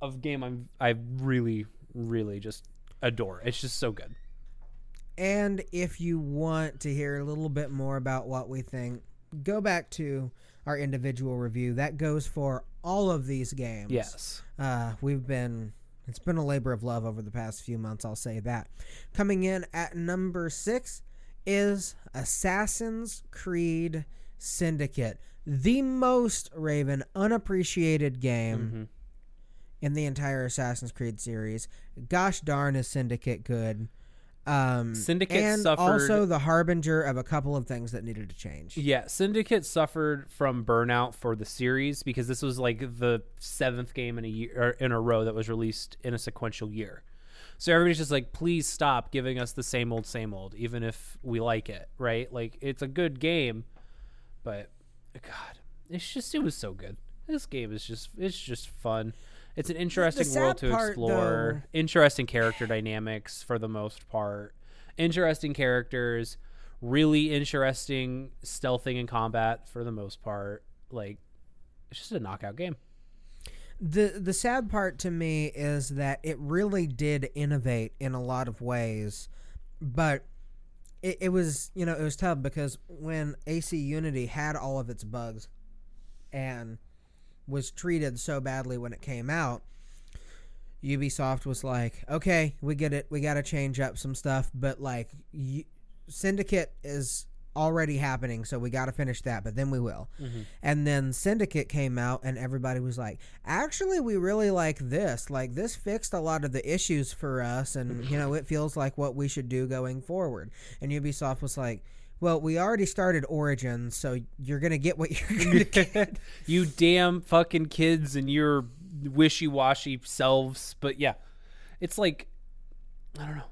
a game I'm I really really just adore. It's just so good. And if you want to hear a little bit more about what we think, go back to our individual review. That goes for all of these games. Yes. Uh, we've been it's been a labor of love over the past few months, I'll say that. Coming in at number 6 is Assassin's Creed Syndicate, the most Raven unappreciated game Mhm. in the entire Assassin's Creed series. Gosh darn is Syndicate good. Um, Syndicate and suffered- also the harbinger of a couple of things that needed to change. Yeah, Syndicate suffered from burnout for the series because this was like the seventh game in a year or in a row that was released in a sequential year. So everybody's just like, please stop giving us the same old, same old, even if we like it, right? Like it's a good game, but God, it's just it was so good. This game is just it's just fun. It's an interesting world to part, explore. Interesting character dynamics for the most part. Interesting characters, really interesting stealthing and combat for the most part. Like it's just a knockout game. The the sad part to me is that it really did innovate in a lot of ways, but it, it was you know it was tough because when AC Unity had all of its bugs and was treated so badly when it came out, Ubisoft was like, okay, we get it, we got to change up some stuff, but like y- Syndicate is already happening, so we got to finish that, but then we will. Mm-hmm. And then Syndicate came out, and everybody was like, actually, we really like this. Like, this fixed a lot of the issues for us, and, mm-hmm. you know, it feels like what we should do going forward. And Ubisoft was like, well, we already started Origins, so you're going to get what you're going to get. you damn fucking kids and your wishy-washy selves. But yeah, it's like I don't know.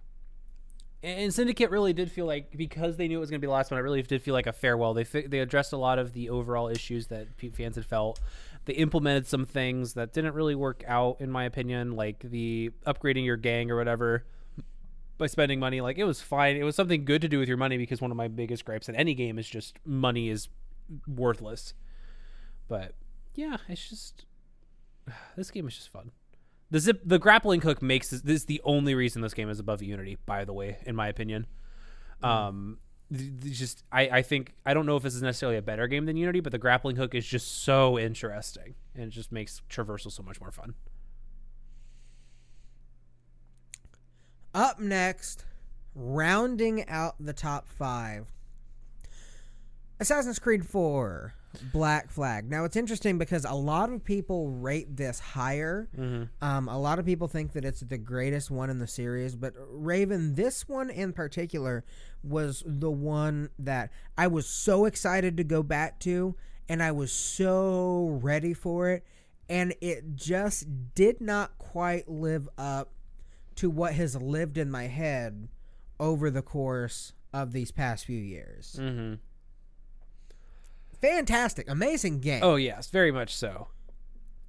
And Syndicate really did feel like because they knew it was going to be the last one, it really did feel like a farewell. They fi- they addressed a lot of the overall issues that fans had felt. They implemented some things that didn't really work out, in my opinion, like the upgrading your gang or whatever by spending money. Like it was fine. It was something good to do with your money because one of my biggest gripes in any game is just money is worthless. But yeah, it's just this game is just fun. The zip, the grappling hook makes this, this is the only reason this game is above Unity. By the way, in my opinion, um, th- th- just I I think I don't know if this is necessarily a better game than Unity, but the grappling hook is just so interesting and it just makes traversal so much more fun. Up next, rounding out the top five Assassin's Creed 4 Black Flag. Now, it's interesting because a lot of people rate this higher. Um, a lot of people think that it's the greatest one in the series, but Raven, this one in particular, was the one that I was so excited to go back to, and I was so ready for it, and it just did not quite live up to what has lived in my head over the course of these past few years. Mm-hmm. Fantastic, amazing game. Oh yes, very much so.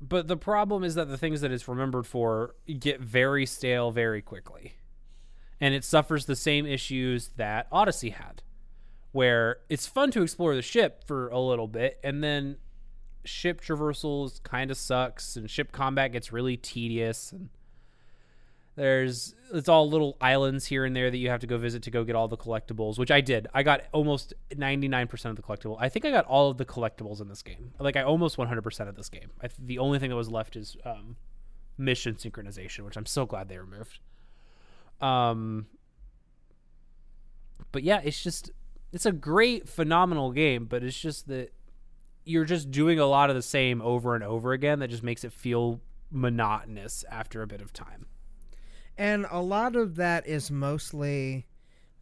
But the problem is that the things that it's remembered for get very stale very quickly. And it suffers the same issues that Odyssey had, where it's fun to explore the ship for a little bit and then ship traversals kind of sucks and ship combat gets really tedious and there's it's all little islands here and there that you have to go visit to go get all the collectibles, which I did. I got almost 99% of the collectible. I think I got all of the collectibles in this game. Like I almost 100% of this game. Th- the only thing that was left is um, mission synchronization, which I'm so glad they removed. Um but yeah, it's just it's a great phenomenal game, but it's just that you're just doing a lot of the same over and over again that just makes it feel monotonous after a bit of time. And a lot of that is mostly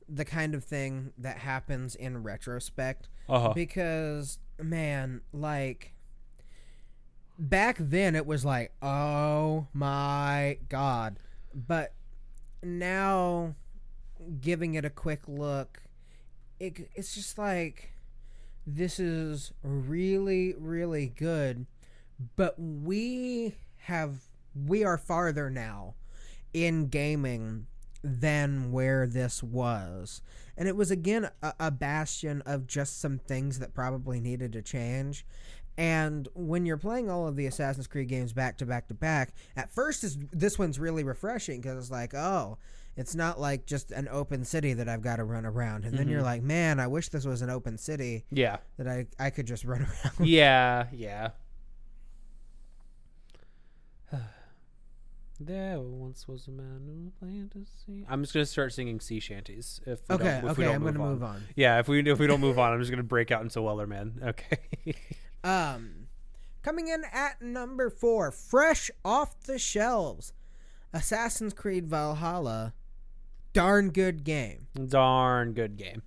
the kind of thing that happens in retrospect Uh-huh. because man, like back then it was like, "Oh my god." But now giving it a quick look, it, it's just like this is really really good, but we have we are farther now in gaming than where this was. And it was again a, a bastion of just some things that probably needed to change. And when you're playing all of the Assassin's Creed games back to back to back, at first is this one's really refreshing because it's like, oh, it's not like just an open city that I've got to run around. And then you're mm-hmm. like, man, I wish this was an open city Yeah. that I, I could just run around. yeah, yeah. There once was a man who planted a sea. I'm just gonna start singing sea shanties. If we Okay, don't, if we okay, don't I'm move gonna on. move on. Yeah, if we if we don't move on, I'm just gonna break out into Wellerman. Okay. Um, coming in at number four, fresh off the shelves, Assassin's Creed Valhalla. Darn good game. Darn good game.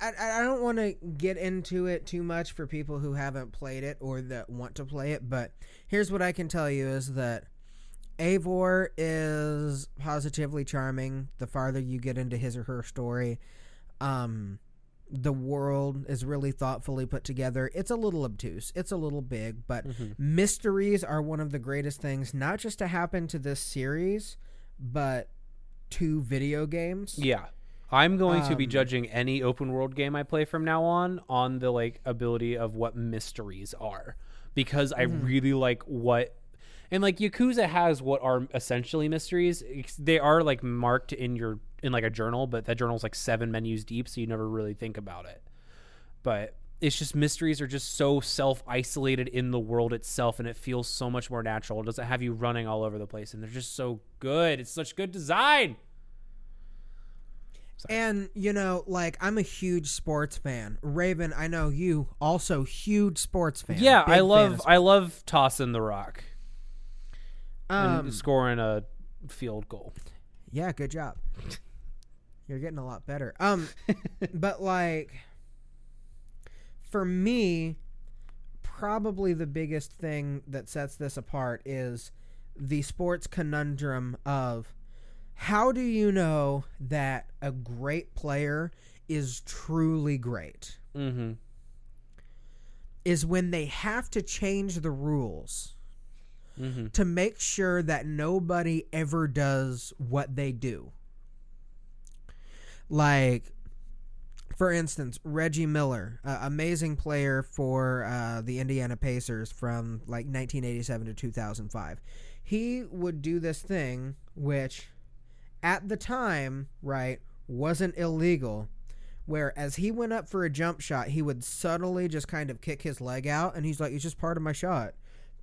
I, I, don't want to get into it too much for people who haven't played it or that want to play it, but here's what I can tell you is that Eivor is positively charming the farther you get into his or her story. Um, the world is really thoughtfully put together. It's a little obtuse, it's a little big, but mysteries are one of the greatest things, not just to happen to this series, but to video games. Yeah. I'm going to be Um, judging any open world game I play from now on on the like ability of what mysteries are because I Mm-hmm. really like what and like Yakuza has what are essentially mysteries. They are like marked in your in like a journal, but that journal's like seven menus deep, so you never really think about it. But it's just mysteries are just so self isolated in the world itself, and it feels so much more natural. It doesn't have you running all over the place, and they're just so good. It's such good design. And you know, like I'm a huge sports fan. Raven, I know you also huge sports fan. Yeah, Big I love I love tossing the rock Um, and scoring a field goal. yeah, good job. You're getting a lot better. Um, but like, for me, probably the biggest thing that sets this apart is the sports conundrum of how do you know that a great player is truly great? Mm-hmm. Is when they have to change the rules Mm-hmm. to make sure that nobody ever does what they do. Like, for instance, Reggie Miller, uh, amazing player for uh, the Indiana Pacers from like 1987 to 2005. He would do this thing, which at the time, right, wasn't illegal. Where as he went up for a jump shot, he would subtly just kind of kick his leg out, and he's like, "It's just part of my shot."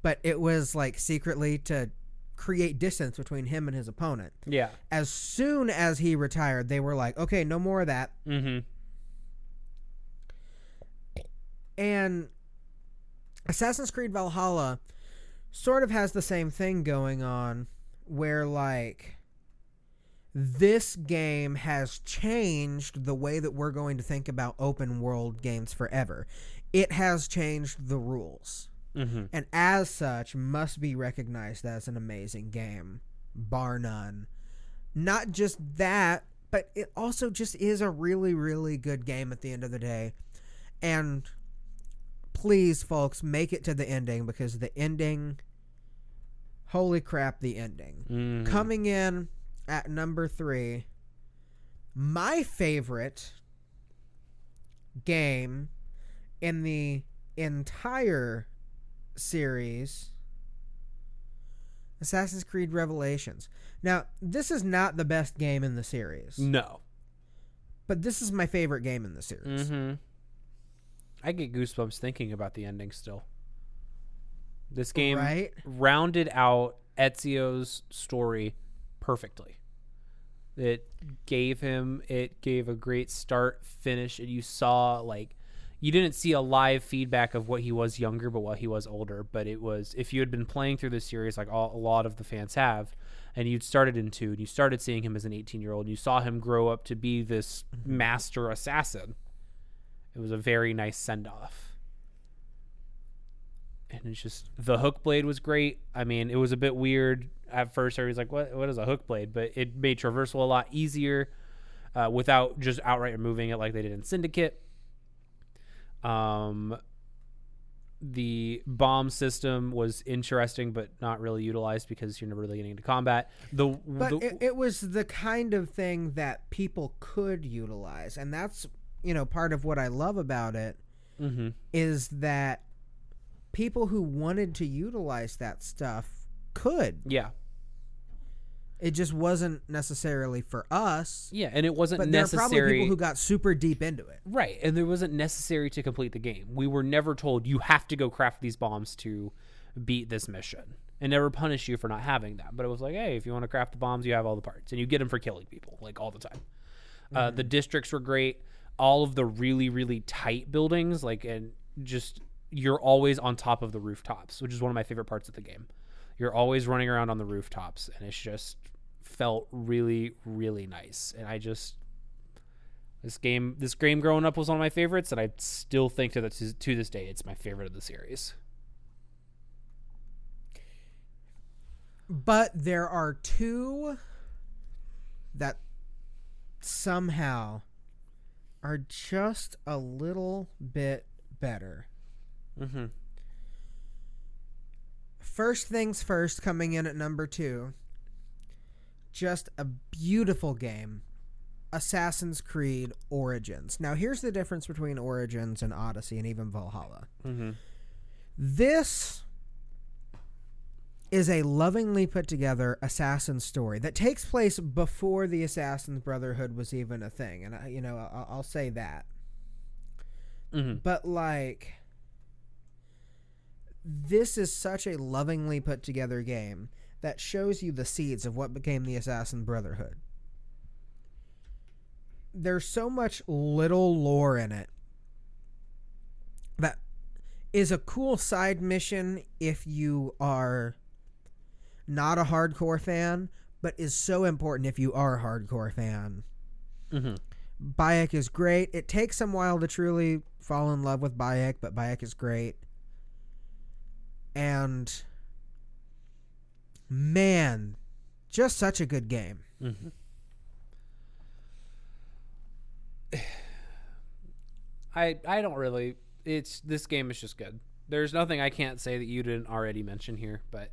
But it was like secretly to create distance between him and his opponent. Yeah. As soon as he retired, they were like, "Okay, no more of that." Mm-hmm. And Assassin's Creed Valhalla sort of has the same thing going on where like this game has changed the way that we're going to think about open world games forever. It has changed the rules. Mm-hmm. And as such must be recognized as an amazing game, bar none. Not just that, but it also just is a really really good game at the end of the day. And please folks, make it to the ending because the ending holy crap the ending. Mm-hmm. Coming in at number 3, my favorite game in the entire series Assassin's Creed Revelations. Now, this is not the best game in the series, No. but this is my favorite game in the series. Mm-hmm. I get goosebumps thinking about the ending still. This game Right? rounded out Ezio's story perfectly. It gave him it gave a great start, finish, and you saw like you didn't see a live feedback of what he was younger, but what he was older. But it was if you had been playing through the series like all, a lot of the fans have, and you'd started in two, and you started seeing him as an 18 year old, and you saw him grow up to be this mm-hmm. master assassin. It was a very nice send off and it's just the hook blade was great. I mean, it was a bit weird at first. I was like, "What? What is a hook blade?" But it made traversal a lot easier uh, without just outright removing it like they did in Syndicate. Um, the bomb system was interesting, but not really utilized because you're never really getting into combat. The, But the it, it was the kind of thing that people could utilize, and that's you know part of what I love about it Mhm. is that people who wanted to utilize that stuff could. yeah, It just wasn't necessarily for us. yeah, and it wasn't But there are necessary. probably people who got super deep into it. Right, and there wasn't necessary to complete the game. We were never told you have to go craft these bombs to beat this mission and never punish you for not having that. But it was like, hey, if you want to craft the bombs, you have all the parts, and you get them for killing people like all the time. Uh, the districts were great. All of the really really tight buildings, like and just you're always on top of the rooftops, which is one of my favorite parts of the game. You're always running around on the rooftops, and it's just felt really really nice. And I just this game this game growing up was one of my favorites, and I still think to the, to, to this day it's my favorite of the series. But there are two that somehow are just a little bit better. Mm-hmm. First things first, coming in at number two. Just a beautiful game. Assassin's Creed Origins. Now, here's the difference between Origins and Odyssey and even Valhalla. Mm-hmm. This is a lovingly put together assassin story that takes place before the Assassin's Brotherhood was even a thing. And, I, you know, I'll, I'll say that. Mm-hmm. But, like, this is such a lovingly put together game that shows you the seeds of what became the Assassin Brotherhood. There's so much little lore in it that is a cool side mission if you are not a hardcore fan, but is so important if you are a hardcore fan. Mm-hmm. Bayek is great. It takes some while to truly fall in love with Bayek, but Bayek is great. And man, just such a good game. Mm-hmm. I I don't really. It's this game is just good. There's nothing I can't say that you didn't already mention here, but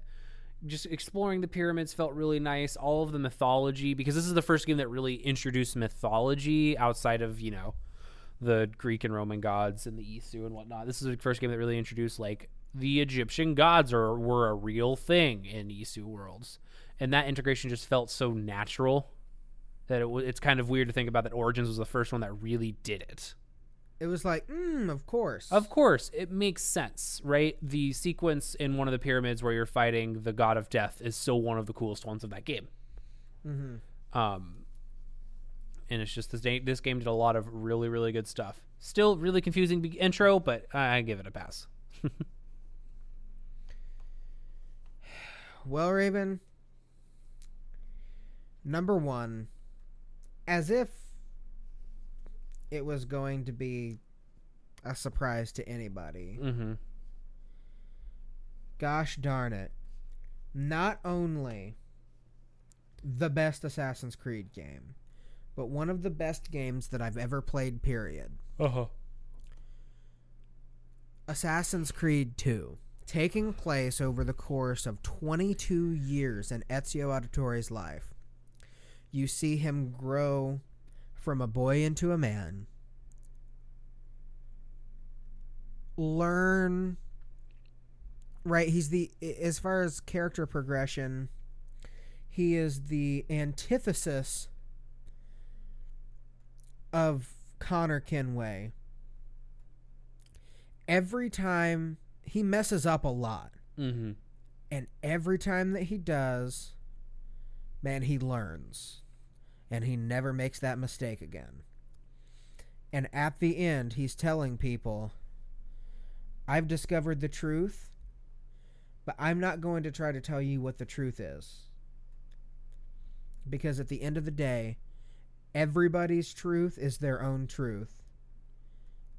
just exploring the pyramids felt really nice. All of the mythology because this is the first game that really introduced mythology outside of you know the Greek and Roman gods and the Isu and whatnot. This is the first game that really introduced like the Egyptian gods are were a real thing in Isu worlds, and that integration just felt so natural that it w- it's kind of weird to think about that Origins was the first one that really did it. It was like, mm, of course. Of course, it makes sense, right? The sequence in one of the pyramids where you're fighting the god of death is still one of the coolest ones of that game. mm-hmm. Um, and it's just this day, this game did a lot of really really good stuff. Still really confusing intro, but I, I give it a pass. Well, Raven, number one, as if it was going to be a surprise to anybody. mm-hmm. Gosh darn it. Not only the best Assassin's Creed game, but one of the best games that I've ever played, period. Uh huh. Assassin's Creed 2, taking place over the course of 22 years in Ezio Auditore's life. You see him grow from a boy into a man, learn. Right, he's the, as far as character progression, he is the antithesis of Connor Kenway every time he messes up a lot. Mm-hmm. and every time that he does man he learns. And he never makes that mistake again. And at the end he's telling people i've discovered the truth but i'm not going to try to tell you what the truth is. Because at the end of the day everybody's truth is their own truth.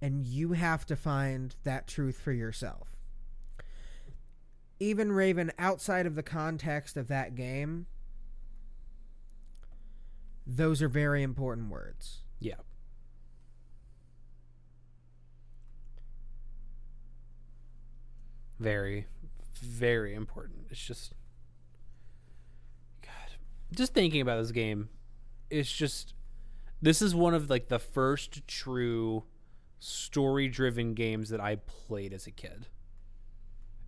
And you have to find that truth for yourself. Even Raven, outside of the context of that game, those are very important words. Yeah. Very, very important. It's just, God, just thinking about this game, it's just, this is one of like the first true story-driven games that I played as a kid.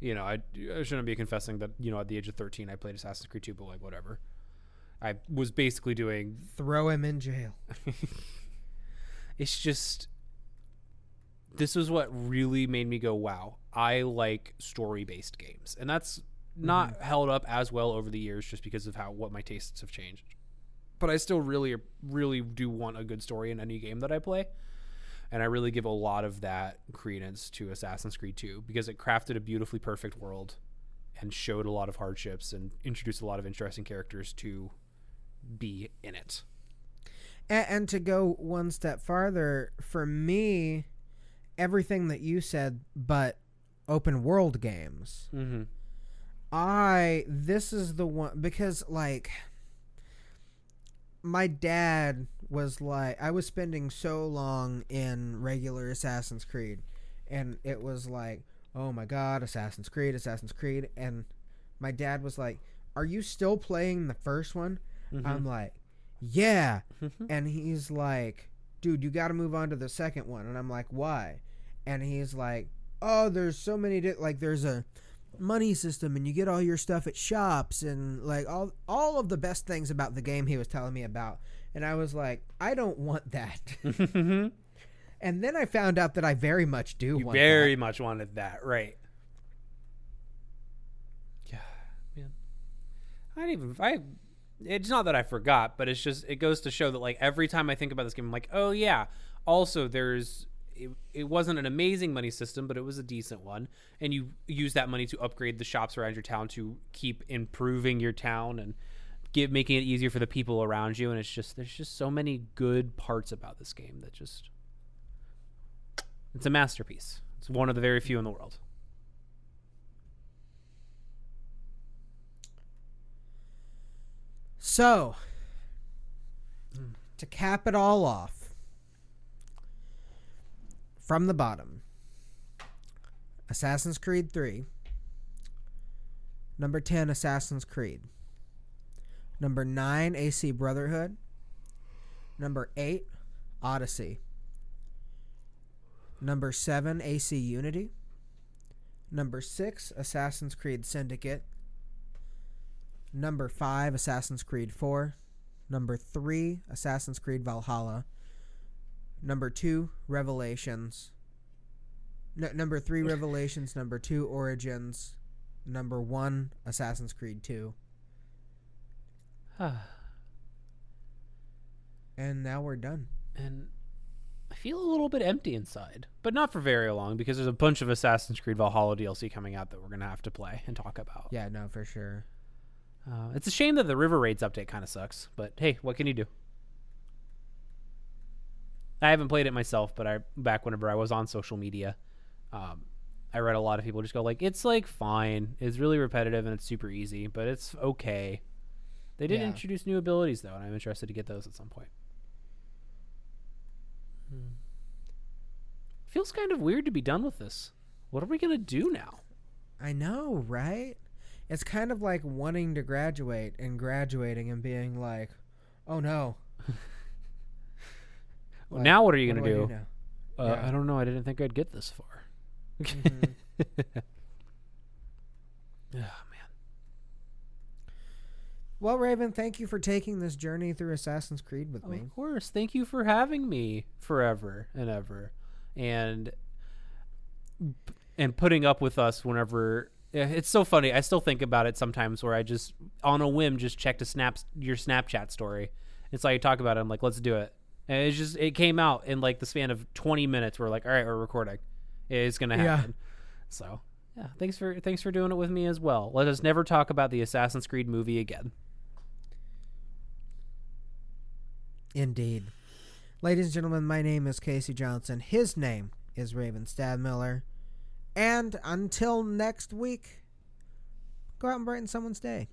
You know, I, I shouldn't be confessing that you know at the age of thirteen I played Assassin's Creed 2, but like whatever. I was basically doing Throw him in jail. it's just this is what really made me go, wow, I like story based games. And that's mm-hmm. not held up as well over the years just because of how what my tastes have changed. But I still really, really do want a good story in any game that I play. And I really give a lot of that credence to Assassin's Creed 2 because it crafted a beautifully perfect world and showed a lot of hardships and introduced a lot of interesting characters to be in it. And, and to go one step farther, for me, everything that you said, but open world games. Mm-hmm. I this is the one because like my dad was like I was spending so long in regular Assassin's Creed and it was like oh my god Assassin's Creed Assassin's Creed. And my dad was like are you still playing the first one? Mm-hmm. I'm like yeah. Mm-hmm. And he's like dude you got to move on to the second one. And I'm like why? And he's like oh there's so many di- like there's a money system and you get all your stuff at shops and like all all of the best things about the game he was telling me about and I was like I don't want that mm-hmm. and then I found out that I very much do You want very much wanted that, right? Yeah, man. I didn't even. I. It's not that I forgot, but it's just it goes to show that like every time I think about this game, I'm like, oh yeah. Also, there's. It, it wasn't an amazing money system, but it was a decent one, and you use that money to upgrade the shops around your town to keep improving your town and give making it easier for the people around you. And it's just there's just so many good parts about this game that just it's a masterpiece. It's one of the very few in the world. So, to cap it all off, from the bottom Assassin's Creed 3, number 10, Assassin's Creed, number 9, AC Brotherhood, number 8, Odyssey, number 7, AC Unity, number 6, Assassin's Creed Syndicate. Number five, Assassin's Creed 4. Number three, Assassin's Creed Valhalla. Number two, Revelations. Number three, Revelations. Number two, Origins. Number one, Assassin's Creed 2. And now we're done. and I feel a little bit empty inside, but not for very long because there's a bunch of Assassin's Creed Valhalla DLC coming out that we're gonna have to play and talk about. Yeah, no, for sure. Uh, it's a shame that the River Raids update kind of sucks, but hey, what can you do? I haven't played it myself, but I back whenever I was on social media, um, I read a lot of people just go like, "It's like fine. It's really repetitive and it's super easy, but it's okay." They did Yeah. introduce new abilities though, and I'm interested to get those at some point. Hmm. Feels kind of weird to be done with this. What are we gonna do now? I know, right? It's kind of like wanting to graduate and graduating and being like, oh no. Like, now what are you what gonna do I do? Uh, Yeah. I don't know. I didn't think I'd get this far. Mhm. Oh man. Well, Raven, thank you for taking this journey through Assassin's Creed with me. Of course. Thank you for having me forever and ever, and and putting up with us whenever. It's so funny. I still think about it sometimes, where I just on a whim just checked a snap your Snapchat story. It's like you talk about it. I'm like, let's do it. And it's just it came out in like the span of 20 minutes. We're like, all right, we're recording. It's gonna Yeah. happen. So yeah, thanks for thanks for doing it with me as well. Let us never talk about the Assassin's Creed movie again. Indeed. Ladies and gentlemen, my name is Casey Johnson. His name is Raven Stadmiller. And until next week, go out and brighten someone's day.